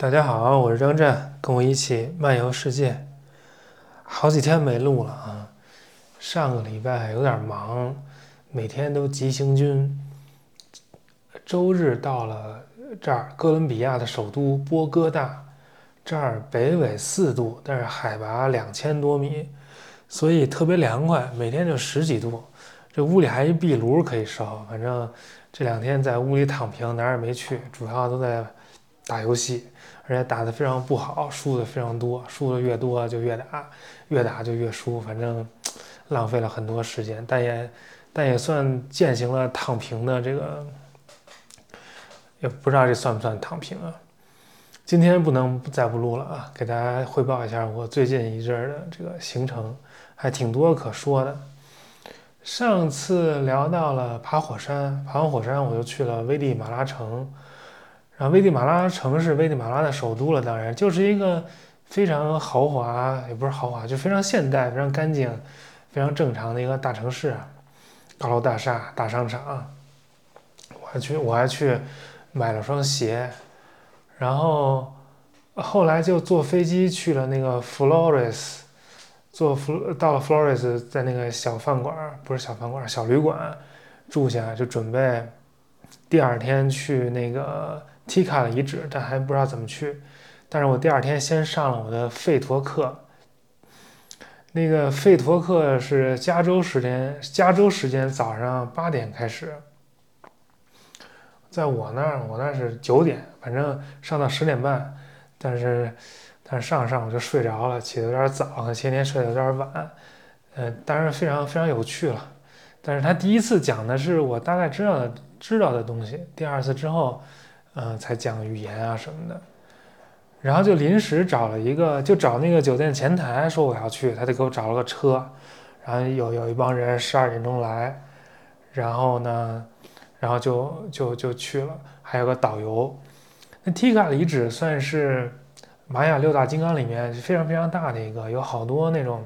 大家好，我是张震，跟我一起漫游世界。好几天没录了啊，上个礼拜有点忙，每天都急行军。周日到了这儿，哥伦比亚的首都波哥大，这儿北纬四度，但是海拔两千多米，所以特别凉快，每天就十几度。这屋里还一壁炉可以烧，反正这两天在屋里躺平，哪儿也没去，主要都在打游戏。而且打得非常不好，输的非常多，输的越多就越打，越打就越输，反正浪费了很多时间，但也但也算践行了躺平的这个，也不知道这算不算躺平啊？今天不能再不录了啊，给大家汇报一下我最近一阵的这个行程，还挺多可说的。上次聊到了爬火山，爬完火山我就去了危地马拉城。然后危地马拉城是危地马拉的首都了，当然就是一个非常豪华，也不是豪华，就非常现代、非常干净、非常正常的一个大城市，高楼大厦、大商场。我还去，我还去买了双鞋，然后后来就坐飞机去了那个 Flores，坐弗到了 Flores，在那个小饭馆，不是小饭馆，小旅馆住下，就准备第二天去那个。提卡的遗址，但还不知道怎么去。但是我第二天先上了我的费陀课。那个费陀课是加州时间，加州时间早上八点开始。在我那儿，我那是九点，反正上到十点半。但是，但是上上我就睡着了，起的有点早，前天睡得有点晚。呃，当然非常非常有趣了。但是他第一次讲的是我大概知道的知道的东西，第二次之后。嗯，才讲语言啊什么的，然后就临时找了一个，就找那个酒店前台说我要去，他就给我找了个车，然后有有一帮人十二点钟来，然后呢，然后就就就去了，还有个导游。那提卡遗址算是玛雅六大金刚里面非常非常大的一个，有好多那种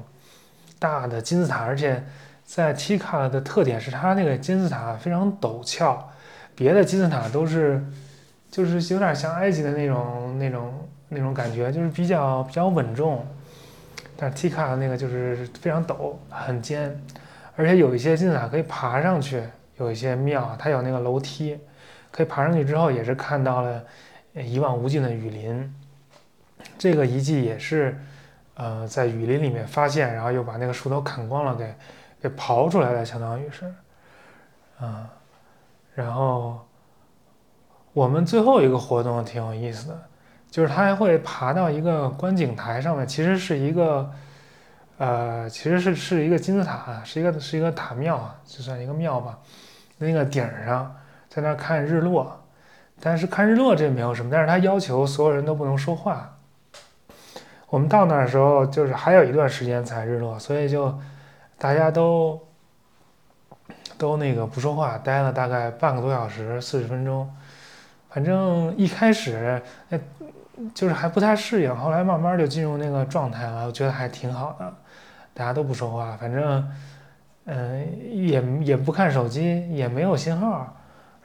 大的金字塔，而且在提卡的特点是它那个金字塔非常陡峭，别的金字塔都是。就是有点像埃及的那种、那种、那种感觉，就是比较比较稳重。但是提卡的那个就是非常陡、很尖，而且有一些金字塔可以爬上去，有一些庙它有那个楼梯，可以爬上去之后也是看到了一望无尽的雨林。这个遗迹也是，呃，在雨林里面发现，然后又把那个树都砍光了，给给刨出来的，相当于是，啊，然后。我们最后一个活动挺有意思的，就是他还会爬到一个观景台上面，其实是一个，呃，其实是是一个金字塔，是一个是一个塔庙，就算一个庙吧。那个顶上，在那看日落，但是看日落这没有什么，但是他要求所有人都不能说话。我们到那儿的时候，就是还有一段时间才日落，所以就大家都都那个不说话，待了大概半个多小时，四十分钟。反正一开始，那就是还不太适应，后来慢慢就进入那个状态了，我觉得还挺好的，大家都不说话，反正，嗯，也也不看手机，也没有信号，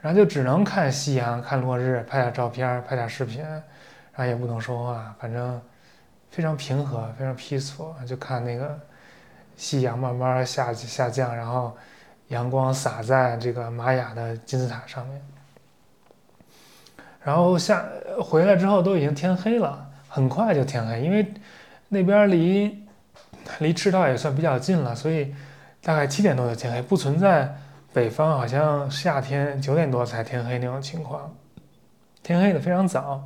然后就只能看夕阳、看落日，拍点照片、拍点视频，然后也不能说话，反正非常平和，非常 peaceful，就看那个夕阳慢慢下下降，然后阳光洒在这个玛雅的金字塔上面。然后下回来之后都已经天黑了，很快就天黑，因为那边离离赤道也算比较近了，所以大概七点多就天黑，不存在北方好像夏天九点多才天黑那种情况，天黑的非常早。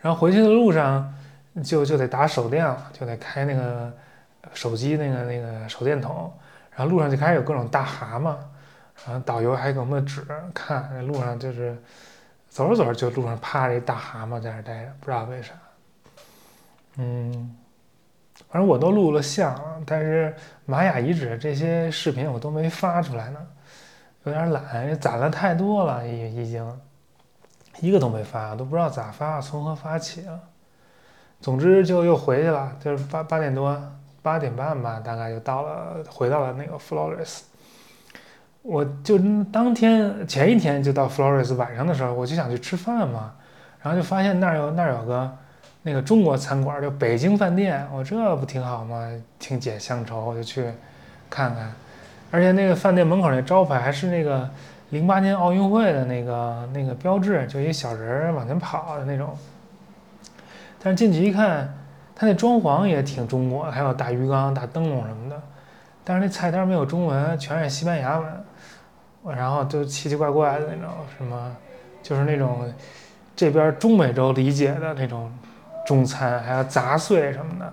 然后回去的路上就就得打手电了，就得开那个手机那个那个手电筒，然后路上就开始有各种大蛤蟆。然后导游还给我们指看，那路上就是走着走着就路上趴着一大蛤蟆在那待着，不知道为啥。嗯，反正我都录了像，但是玛雅遗址这些视频我都没发出来呢，有点懒，攒了太多了，已已经一个都没发，都不知道咋发，从何发起啊。总之就又回去了，就是八八点多八点半吧，大概就到了，回到了那个 Flores。我就当天前一天就到 Flores，晚上的时候我就想去吃饭嘛，然后就发现那儿有那儿有个那个中国餐馆，叫北京饭店，我这不挺好吗？挺解乡愁，我就去看看。而且那个饭店门口那招牌还是那个零八年奥运会的那个那个标志，就一小人儿往前跑的那种。但是进去一看，它那装潢也挺中国，还有大鱼缸、大灯笼什么的。但是那菜单没有中文，全是西班牙文，然后就奇奇怪怪的那种，什么就是那种这边中美洲理解的那种中餐，还有杂碎什么的。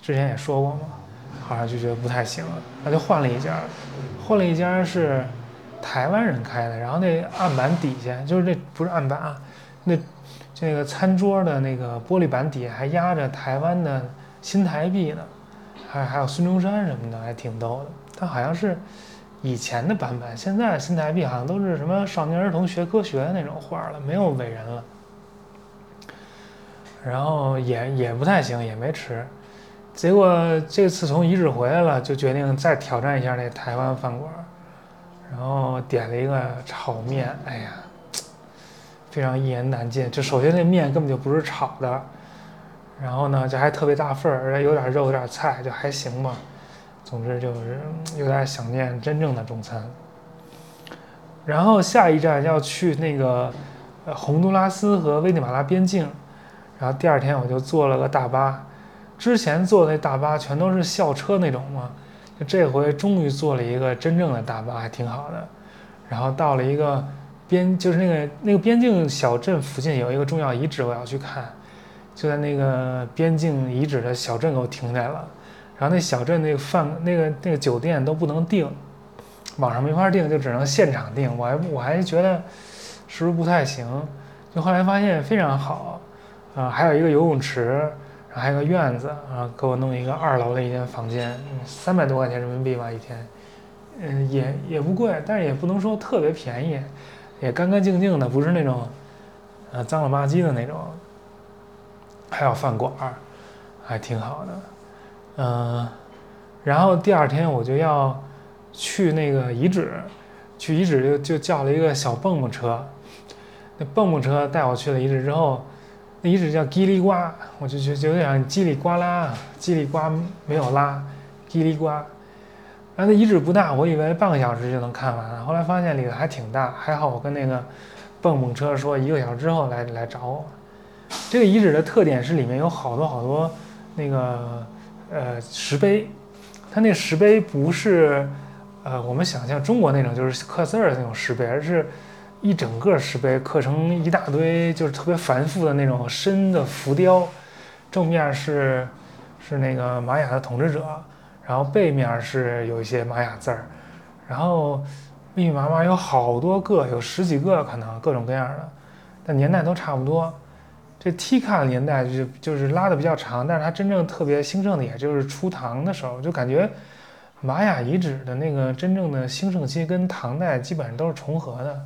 之前也说过嘛。好像就觉得不太行，那就换了一家，换了一家是台湾人开的，然后那案板底下就是那不是案板啊，那这个餐桌的那个玻璃板底下还压着台湾的新台币呢，还还有孙中山什么的，还挺逗的。它好像是以前的版本，现在新台币好像都是什么少年儿童学科学的那种画了，没有伟人了。然后也也不太行，也没吃。结果这次从遗址回来了，就决定再挑战一下那台湾饭馆，然后点了一个炒面，哎呀，非常一言难尽。就首先那面根本就不是炒的，然后呢，这还特别大份儿，而且有点肉有点菜，就还行吧。总之就是有点想念真正的中餐。然后下一站要去那个呃洪都拉斯和危地马拉边境，然后第二天我就坐了个大巴。之前坐那大巴全都是校车那种嘛，就这回终于坐了一个真正的大巴，还挺好的。然后到了一个边，就是那个那个边境小镇附近有一个重要遗址，我要去看。就在那个边境遗址的小镇给我停下来了。然后那小镇那个饭那个那个酒店都不能订，网上没法订，就只能现场订。我还我还觉得是不是不太行？就后来发现非常好，啊，还有一个游泳池。然后还有个院子啊，给我弄一个二楼的一间房间，三百多块钱人民币吧一天，嗯，也也不贵，但是也不能说特别便宜，也干干净净的，不是那种，呃，脏了吧唧的那种。还有饭馆儿，还挺好的，嗯，然后第二天我就要去那个遗址，去遗址就就叫了一个小蹦蹦车，那蹦蹦车带我去了遗址之后。那遗址叫叽里呱，我就觉得有点叽里呱啦，叽里呱没有拉，叽里呱。然后那遗址不大，我以为半个小时就能看完了，后来发现里头还挺大。还好我跟那个蹦蹦车说一个小时之后来来找我。这个遗址的特点是里面有好多好多那个呃石碑，它那石碑不是呃我们想象中国那种就是刻字儿的那种石碑，而是。一整个石碑刻成一大堆，就是特别繁复的那种深的浮雕，正面是是那个玛雅的统治者，然后背面是有一些玛雅字儿，然后密密麻麻有好多个，有十几个可能各种各样的，但年代都差不多。这 T 卡年代就就是拉的比较长，但是它真正特别兴盛的也就是初唐的时候，就感觉玛雅遗址的那个真正的兴盛期跟唐代基本上都是重合的。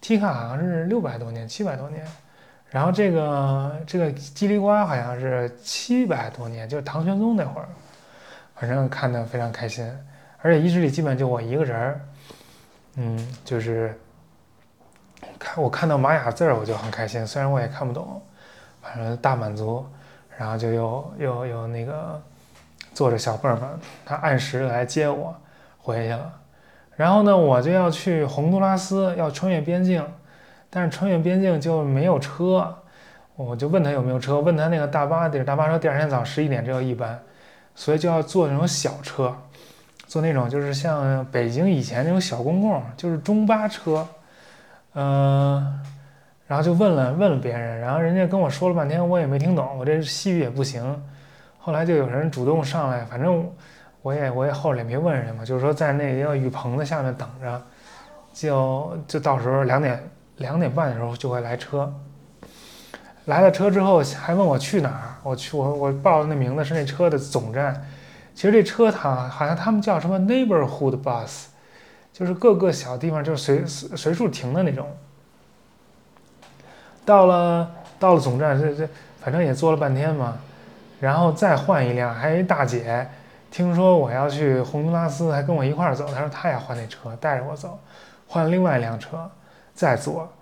T 卡好像是六百多年、七百多年，然后这个这个叽里呱好像是七百多年，就是唐玄宗那会儿，反正看的非常开心。而且遗址里基本就我一个人儿，嗯，就是看我看到玛雅字儿我就很开心，虽然我也看不懂，反正大满足。然后就又又又那个坐着小蹦蹦，他按时来接我回去了。然后呢，我就要去洪都拉斯，要穿越边境，但是穿越边境就没有车，我就问他有没有车，问他那个大巴，个大巴车第二天早上十一点只有一班，所以就要坐那种小车，坐那种就是像北京以前那种小公共，就是中巴车，嗯，然后就问了问了别人，然后人家跟我说了半天，我也没听懂，我这西语也不行，后来就有人主动上来，反正。我也我也厚着脸皮问人家嘛，就是说在那个雨棚子下面等着，就就到时候两点两点半的时候就会来车。来了车之后还问我去哪儿，我去我我报的那名字是那车的总站。其实这车它好像他们叫什么 neighborhood bus，就是各个小地方就随随处停的那种。到了到了总站这这反正也坐了半天嘛，然后再换一辆，还有一大姐。听说我要去洪都拉斯，还跟我一块儿走。她说她也换那车，带着我走，换另外一辆车，再坐，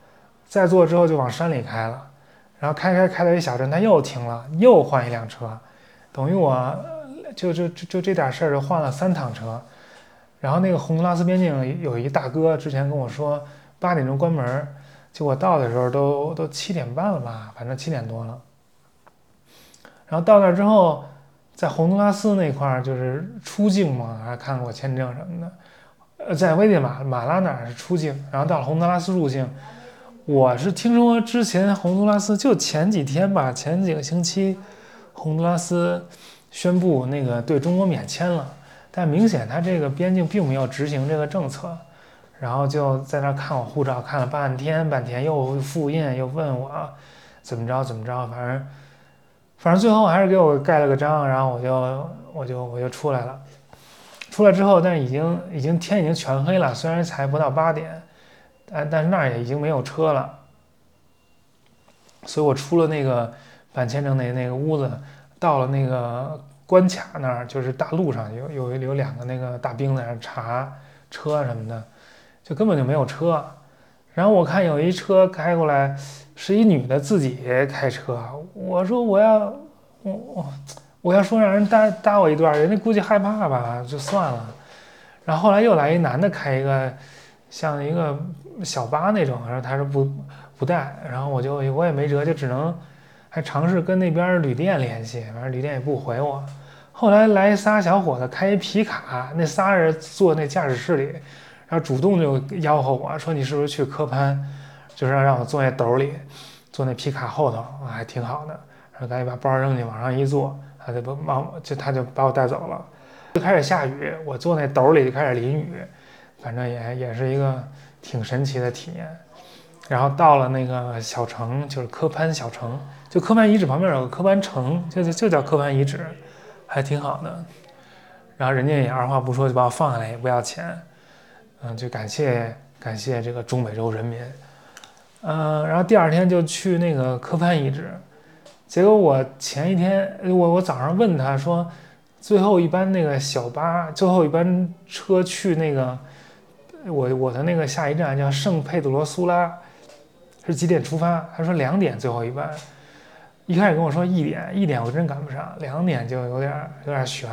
再坐之后就往山里开了。然后开开开到一小镇，他又停了，又换一辆车，等于我就就就就这点事儿就换了三趟车。然后那个洪都拉斯边境有一大哥之前跟我说八点钟关门，结果到的时候都都七点半了吧，反正七点多了。然后到那之后，在洪都拉斯那块儿就是出境嘛，还看过签证什么的。呃，在危地马马拉那儿是出境，然后到了洪都拉斯入境。我是听说之前洪都拉斯就前几天吧，前几个星期，洪都拉斯宣布那个对中国免签了，但明显他这个边境并没有执行这个政策，然后就在那看我护照，看了半天半天，又复印又问我怎么着怎么着，反正反正最后还是给我盖了个章，然后我就我就我就出来了。出来之后，但是已经已经天已经全黑了，虽然才不到八点。但但是那儿也已经没有车了，所以我出了那个办签证那那个屋子，到了那个关卡那儿，就是大路上有有有两个那个大兵在那查车什么的，就根本就没有车。然后我看有一车开过来，是一女的自己开车。我说我要我我我要说让人搭搭我一段，人家估计害怕吧，就算了。然后后来又来一男的开一个。像一个小巴那种，然后他说不不带，然后我就我也没辙，就只能还尝试跟那边旅店联系，反正旅店也不回我。后来来仨小伙子开一皮卡，那仨人坐那驾驶室里，然后主动就吆喝我说你是不是去科潘，就是让让我坐那斗里，坐那皮卡后头还挺好的，然后赶紧把包扔进往上一坐，他就不忙就他就把我带走了。就开始下雨，我坐那斗里就开始淋雨。反正也也是一个挺神奇的体验，然后到了那个小城，就是科潘小城，就科潘遗址旁边有个科潘城，就就就叫科潘遗址，还挺好的。然后人家也二话不说就把我放下来，也不要钱，嗯，就感谢感谢这个中美洲人民，嗯，然后第二天就去那个科潘遗址，结果我前一天我我早上问他说，最后一班那个小巴，最后一班车去那个。我我的那个下一站叫圣佩德罗苏拉，是几点出发？他说两点最后一班。一开始跟我说一点，一点我真赶不上，两点就有点有点悬。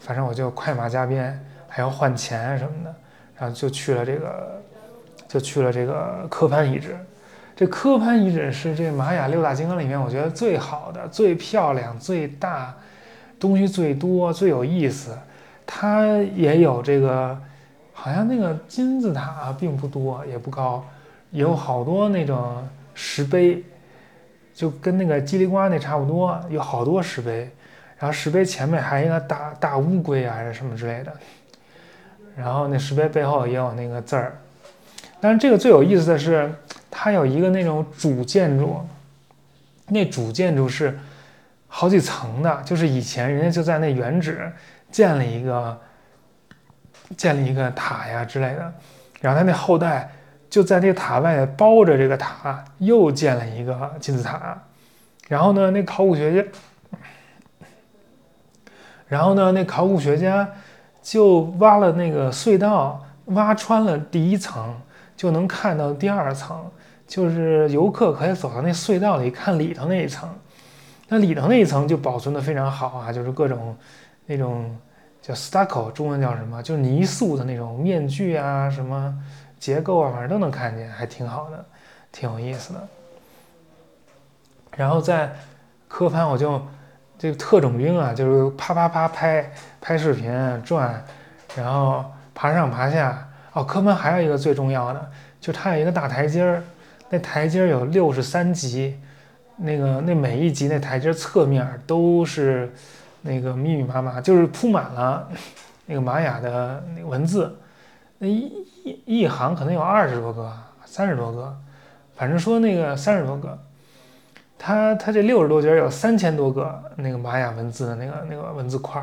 反正我就快马加鞭，还要换钱什么的，然后就去了这个，就去了这个科潘遗址。这科潘遗址是这玛雅六大金刚里面我觉得最好的、最漂亮、最大、东西最多、最有意思。它也有这个。好像那个金字塔并不多，也不高，有好多那种石碑，就跟那个叽里呱那差不多，有好多石碑。然后石碑前面还有一个大大乌龟啊，还是什么之类的。然后那石碑背后也有那个字儿。但是这个最有意思的是，它有一个那种主建筑，那主建筑是好几层的，就是以前人家就在那原址建了一个。建立一个塔呀之类的，然后他那后代就在那塔外包着这个塔，又建了一个金字塔。然后呢，那考古学家，然后呢，那考古学家就挖了那个隧道，挖穿了第一层，就能看到第二层，就是游客可以走到那隧道里看里头那一层。那里头那一层就保存的非常好啊，就是各种那种。叫 stucco，中文叫什么？就是泥塑的那种面具啊，什么结构啊，反正都能看见，还挺好的，挺有意思的。然后在科潘，我就这个特种兵啊，就是啪啪啪拍拍视频转，然后爬上爬下。哦，科潘还有一个最重要的，就它有一个大台阶儿，那台阶儿有六十三级，那个那每一级那台阶侧面都是。那个密密麻麻，就是铺满了那个玛雅的那个文字，那一一一行可能有二十多个、三十多个，反正说那个三十多个，它它这六十多节有三千多个那个玛雅文字的那个那个文字块，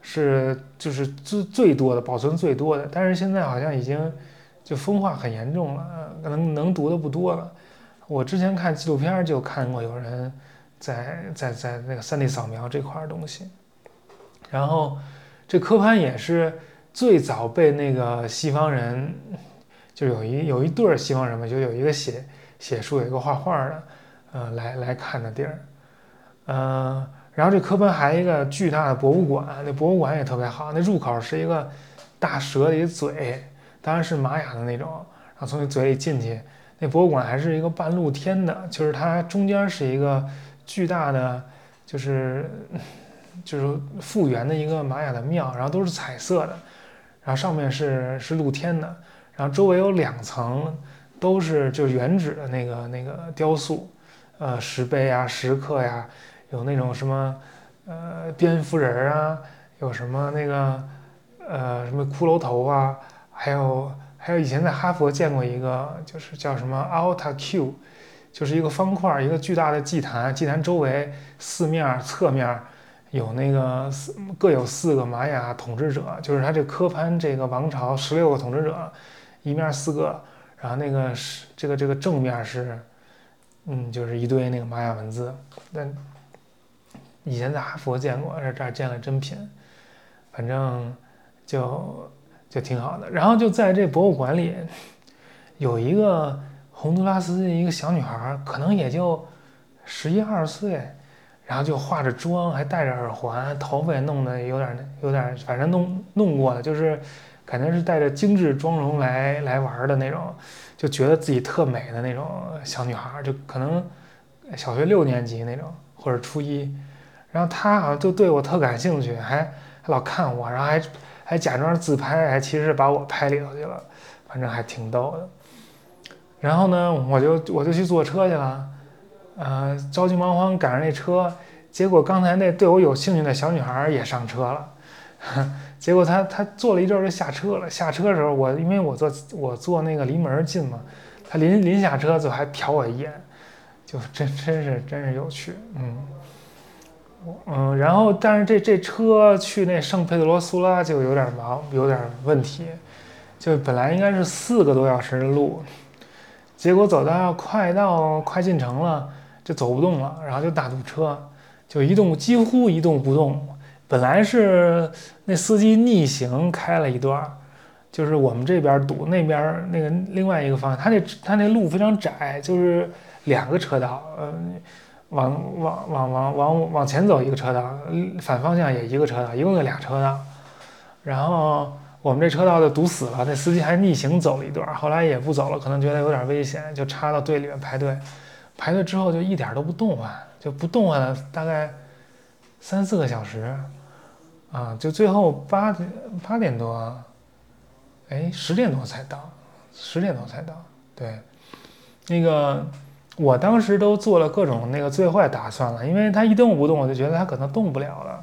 是就是最最多的保存最多的，但是现在好像已经就风化很严重了，可能能读的不多了。我之前看纪录片就看过有人。在在在那个 3D 扫描这块东西，然后这科潘也是最早被那个西方人，就有一有一对儿西方人嘛，就有一个写写书，有一个画画的，呃来来看的地儿。嗯，然后这科潘还有一个巨大的博物馆，那博物馆也特别好，那入口是一个大蛇的一嘴，当然是玛雅的那种，然后从那嘴里进去。那博物馆还是一个半露天的，就是它中间是一个巨大的，就是就是复原的一个玛雅的庙，然后都是彩色的，然后上面是是露天的，然后周围有两层都是就是原址的那个那个雕塑，呃，石碑啊、石刻呀，有那种什么呃蝙蝠人啊，有什么那个呃什么骷髅头啊，还有。还有以前在哈佛见过一个，就是叫什么 Alta Q，就是一个方块，一个巨大的祭坛，祭坛周围四面、侧面有那个四各有四个玛雅统治者，就是他这科潘这个王朝十六个统治者，一面四个，然后那个是这个这个正面是，嗯，就是一堆那个玛雅文字。但以前在哈佛见过，这这儿见了真品，反正就。就挺好的，然后就在这博物馆里，有一个洪都拉斯的一个小女孩，可能也就十一二岁，然后就化着妆，还戴着耳环，头发也弄得有点有点，反正弄弄过的，就是感觉是带着精致妆容来来玩的那种，就觉得自己特美的那种小女孩，就可能小学六年级那种或者初一，然后她好像就对我特感兴趣，还还老看我，然后还。还假装自拍，还其实把我拍里头去了，反正还挺逗的。然后呢，我就我就去坐车去了，呃，着急忙慌赶上那车，结果刚才那对我有兴趣的小女孩也上车了，结果她她坐了一阵就下车了。下车的时候，我因为我坐我坐那个离门近嘛，她临临下车就还瞟我一眼，就真真是真是有趣，嗯。嗯，然后但是这这车去那圣佩德罗苏拉就有点忙，有点问题，就本来应该是四个多小时的路，结果走到快到快进城了就走不动了，然后就大堵车，就一动几乎一动不动。本来是那司机逆行开了一段，就是我们这边堵，那边那个另外一个方向，他那他那路非常窄，就是两个车道，嗯。往往往往往往前走一个车道，反方向也一个车道，一共就俩车道。然后我们这车道就堵死了，那司机还逆行走了一段，后来也不走了，可能觉得有点危险，就插到队里面排队。排队之后就一点都不动换，就不动换了大概三四个小时，啊，就最后八点八点多，哎，十点多才到，十点多才到。对，那个。我当时都做了各种那个最坏打算了，因为他一动不动，我就觉得他可能动不了了。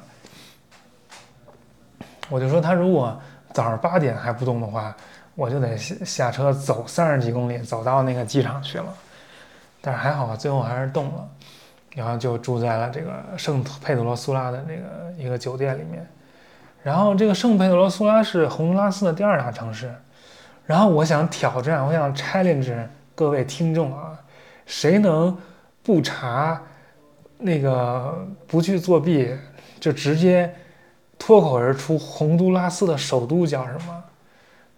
我就说他如果早上八点还不动的话，我就得下下车走三十几公里走到那个机场去了。但是还好，最后还是动了，然后就住在了这个圣佩德罗苏拉的那个一个酒店里面。然后这个圣佩德罗苏拉是洪都拉斯的第二大城市。然后我想挑战，我想 challenge 各位听众啊。谁能不查那个不去作弊，就直接脱口而出洪都拉斯的首都叫什么？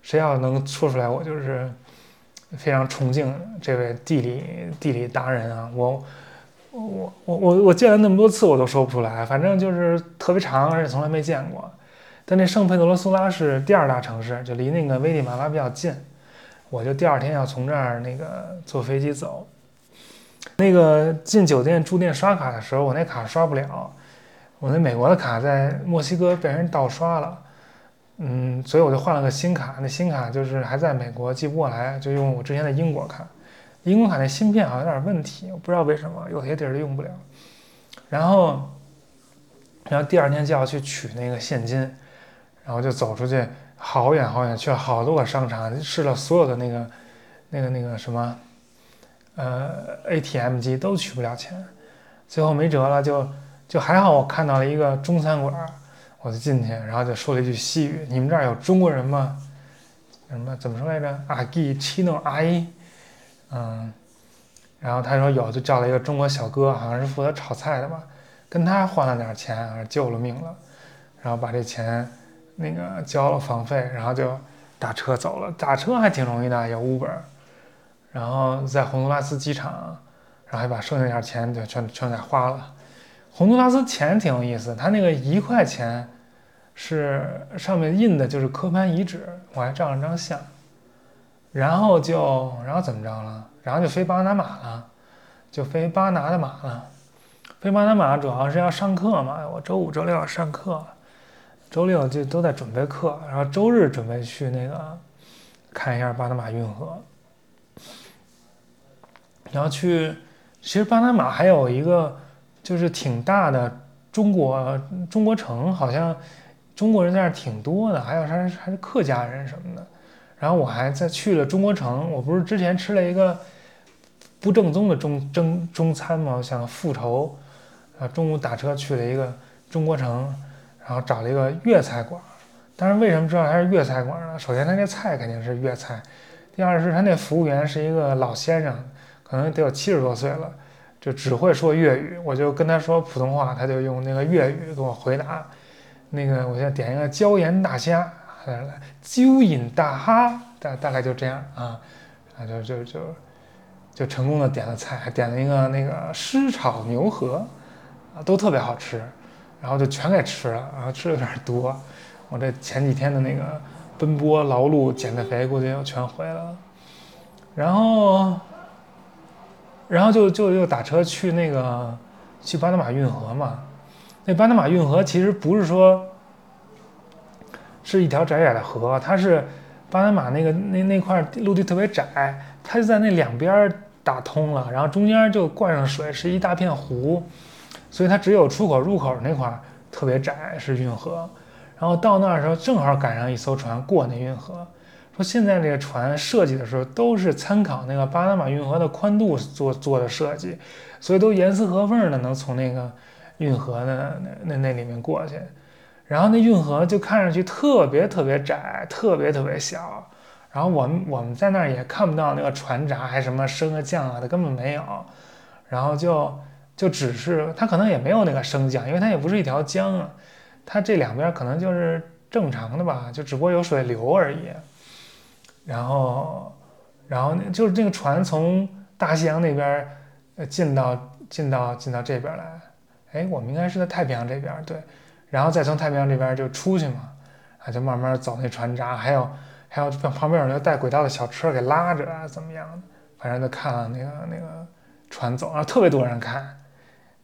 谁要能说出来，我就是非常崇敬这位地理地理达人啊！我我我我我见了那么多次，我都说不出来。反正就是特别长，而且从来没见过。但那圣佩德罗苏拉是第二大城市，就离那个危地马拉比较近。我就第二天要从这儿那个坐飞机走。那个进酒店住店刷卡的时候，我那卡刷不了，我那美国的卡在墨西哥被人盗刷了，嗯，所以我就换了个新卡，那新卡就是还在美国寄不过来，就用我之前的英国卡，英国卡那芯片好像有点问题，我不知道为什么有些地儿就用不了，然后，然后第二天就要去取那个现金，然后就走出去好远好远，去了好多个商场，试了所有的那个，那个那个什么。呃，ATM 机都取不了钱，最后没辙了，就就还好，我看到了一个中餐馆，我就进去，然后就说了一句西语：“你们这儿有中国人吗？”什么怎么说来着？阿基七诺阿姨，嗯，然后他说有，就叫了一个中国小哥，好像是负责炒菜的吧，跟他换了点钱，救了命了，然后把这钱那个交了房费，然后就打车走了。打车还挺容易的，有 Uber。然后在洪都拉斯机场，然后还把剩下点钱就全全给花了。洪都拉斯钱挺有意思，他那个一块钱是上面印的就是科潘遗址，我还照了张相。然后就然后怎么着了？然后就飞巴拿马了，就飞巴拿的马了。飞巴拿马主要是要上课嘛，我周五、周六要上课，周六就都在准备课，然后周日准备去那个看一下巴拿马运河。然后去，其实巴拿马还有一个就是挺大的中国中国城，好像中国人在那儿挺多的，还有还是还是客家人什么的。然后我还在去了中国城，我不是之前吃了一个不正宗的中中中餐吗？我想复仇。啊，中午打车去了一个中国城，然后找了一个粤菜馆。但是为什么知道它是粤菜馆呢？首先，它那菜肯定是粤菜；第二是他那服务员是一个老先生，可能得有七十多岁了，就只会说粤语。我就跟他说普通话，他就用那个粤语给我回答。那个，我现在点一个椒盐大虾，来椒盐大虾，大大概就这样啊，啊，就就就就成功的点了菜，还点了一个那个湿炒牛河。啊都特别好吃，然后就全给吃了，然后吃的有点多，我这前几天的那个奔波劳碌减的肥估计又全回来了，然后，然后就就又打车去那个去巴拿马运河嘛，那巴拿马运河其实不是说是一条窄窄的河，它是巴拿马那个那那块陆地特别窄，它就在那两边打通了，然后中间就灌上水，是一大片湖。所以它只有出口入口那块特别窄，是运河。然后到那儿的时候，正好赶上一艘船过那运河。说现在这个船设计的时候都是参考那个巴拿马运河的宽度做做的设计，所以都严丝合缝的能从那个运河的那那那里面过去。然后那运河就看上去特别特别窄，特别特别小。然后我们我们在那儿也看不到那个船闸还什么升啊降啊的，根本没有。然后就。就只是它可能也没有那个升降，因为它也不是一条江啊，它这两边可能就是正常的吧，就只不过有水流而已。然后，然后就是这个船从大西洋那边进到进到进到这边来，哎，我们应该是在太平洋这边对，然后再从太平洋这边就出去嘛，啊，就慢慢走那船闸，还有还有旁边有那带轨道的小车给拉着啊，怎么样的，反正就看了那个那个船走，然后特别多人看。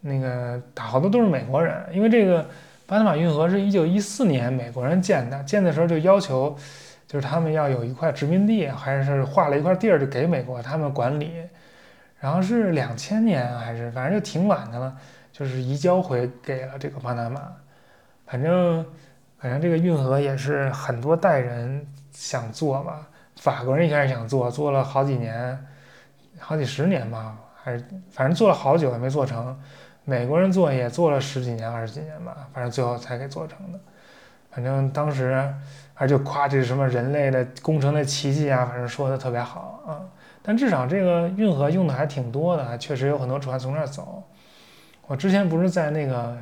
那个好多都是美国人，因为这个巴拿马运河是一九一四年美国人建的，建的时候就要求，就是他们要有一块殖民地，还是划了一块地儿就给美国他们管理，然后是两千年还是反正就挺晚的了，就是移交回给了这个巴拿马，反正反正这个运河也是很多代人想做嘛，法国人一开始想做，做了好几年，好几十年吧，还是反正做了好久也没做成。美国人做也做了十几年、二十几年吧，反正最后才给做成的。反正当时还就夸这是什么人类的工程的奇迹啊，反正说的特别好啊。但至少这个运河用的还挺多的，确实有很多船从那儿走。我之前不是在那个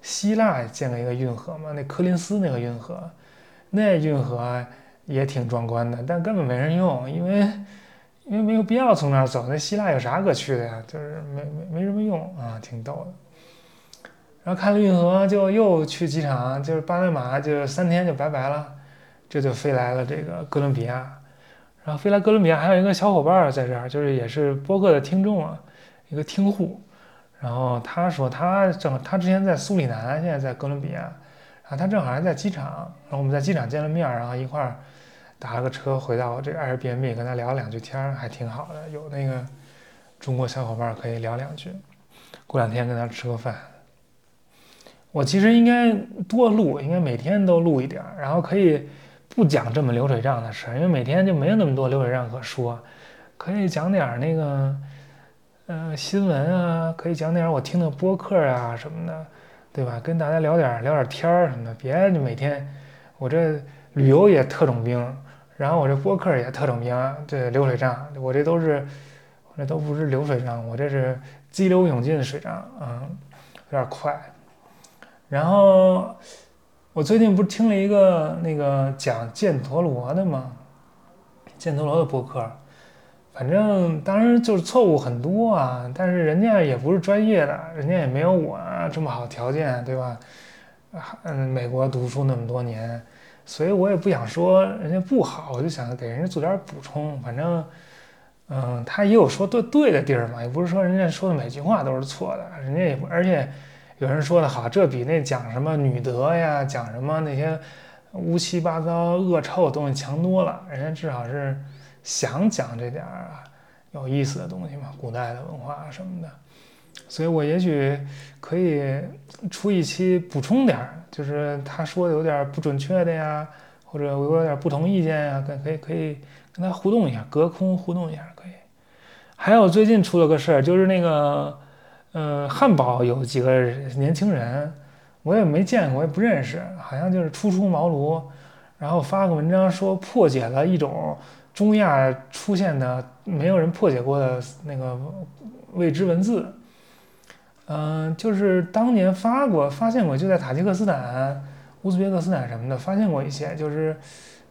希腊建了一个运河吗？那科林斯那个运河，那运河也挺壮观的，但根本没人用，因为。因为没有必要从那儿走，那希腊有啥可去的呀？就是没没没什么用啊，挺逗的。然后看了运河，就又去机场，就是巴拿马，就是三天就拜拜了，这就飞来了这个哥伦比亚。然后飞来哥伦比亚，还有一个小伙伴在这儿，就是也是播客的听众啊，一个听户。然后他说他正他之前在苏里南，现在在哥伦比亚，然后他正好还在机场，然后我们在机场见了面，然后一块儿。打了个车回到这个 Airbnb，跟他聊两句天，还挺好的。有那个中国小伙伴可以聊两句。过两天跟他吃个饭。我其实应该多录，应该每天都录一点，然后可以不讲这么流水账的事，因为每天就没有那么多流水账可说。可以讲点那个，呃，新闻啊，可以讲点儿我听的播客啊什么的，对吧？跟大家聊点聊点天儿什么的，别就每天我这旅游也特种兵。然后我这播客也特种兵，这流水账，我这都是，我这都不是流水账，我这是激流勇进的水账，嗯，有点快。然后我最近不是听了一个那个讲犍陀罗的吗？犍陀罗的播客，反正当然就是错误很多啊，但是人家也不是专业的，人家也没有我这么好条件，对吧？嗯，美国读书那么多年，所以我也不想说人家不好，我就想给人家做点补充。反正，嗯，他也有说对对的地儿嘛，也不是说人家说的每句话都是错的，人家也不，而且有人说的好，这比那讲什么女德呀，讲什么那些乌七八糟恶臭的东西强多了。人家至少是想讲这点儿有意思的东西嘛，古代的文化什么的。所以我也许可以出一期补充点儿，就是他说的有点不准确的呀，或者我有点不同意见呀，可可以可以跟他互动一下，隔空互动一下可以。还有最近出了个事儿，就是那个，呃，汉堡有几个年轻人，我也没见过，我也不认识，好像就是初出茅庐，然后发个文章说破解了一种中亚出现的没有人破解过的那个未知文字。嗯，就是当年发过、发现过，就在塔吉克斯坦、乌兹别克斯坦什么的，发现过一些，就是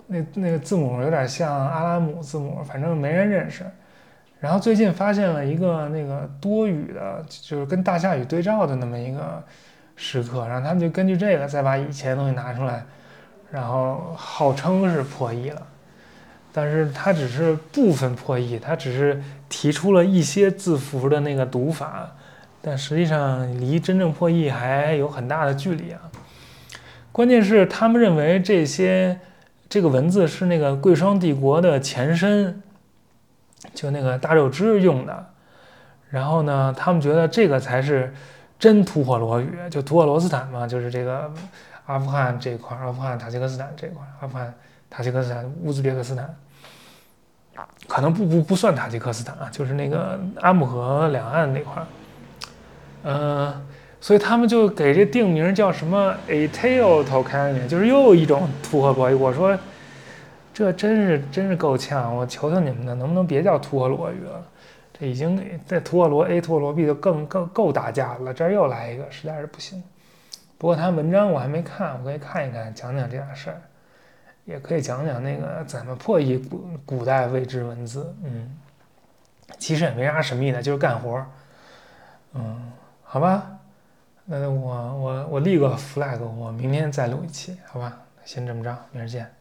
那那个字母有点像阿拉姆字母，反正没人认识。然后最近发现了一个那个多语的，就是跟大夏语对照的那么一个时刻，然后他们就根据这个再把以前的东西拿出来，然后号称是破译了，但是它只是部分破译，它只是提出了一些字符的那个读法。但实际上离真正破译还有很大的距离啊！关键是他们认为这些这个文字是那个贵霜帝国的前身，就那个大肉汁用的。然后呢，他们觉得这个才是真吐火罗语，就吐火罗斯坦嘛，就是这个阿富汗这块，阿富汗塔吉克斯坦这块，阿富汗塔吉克斯坦乌兹别克斯坦，可能不不不算塔吉克斯坦啊，就是那个阿姆河两岸那块儿。嗯，所以他们就给这定名叫什么 a t a l t o k a n 就是又一种吐火罗语。我说，这真是真是够呛！我求求你们了，能不能别叫吐火罗语了？这已经在吐火罗 A 吐火罗 B 就更更够打架了，这儿又来一个，实在是不行。不过他文章我还没看，我可以看一看，讲讲这点事儿，也可以讲讲那个怎么破译古古代未知文字。嗯，其实也没啥神秘的，就是干活。嗯。好吧，那我我我立个 flag，我明天再录一期，好吧，先这么着，明儿见。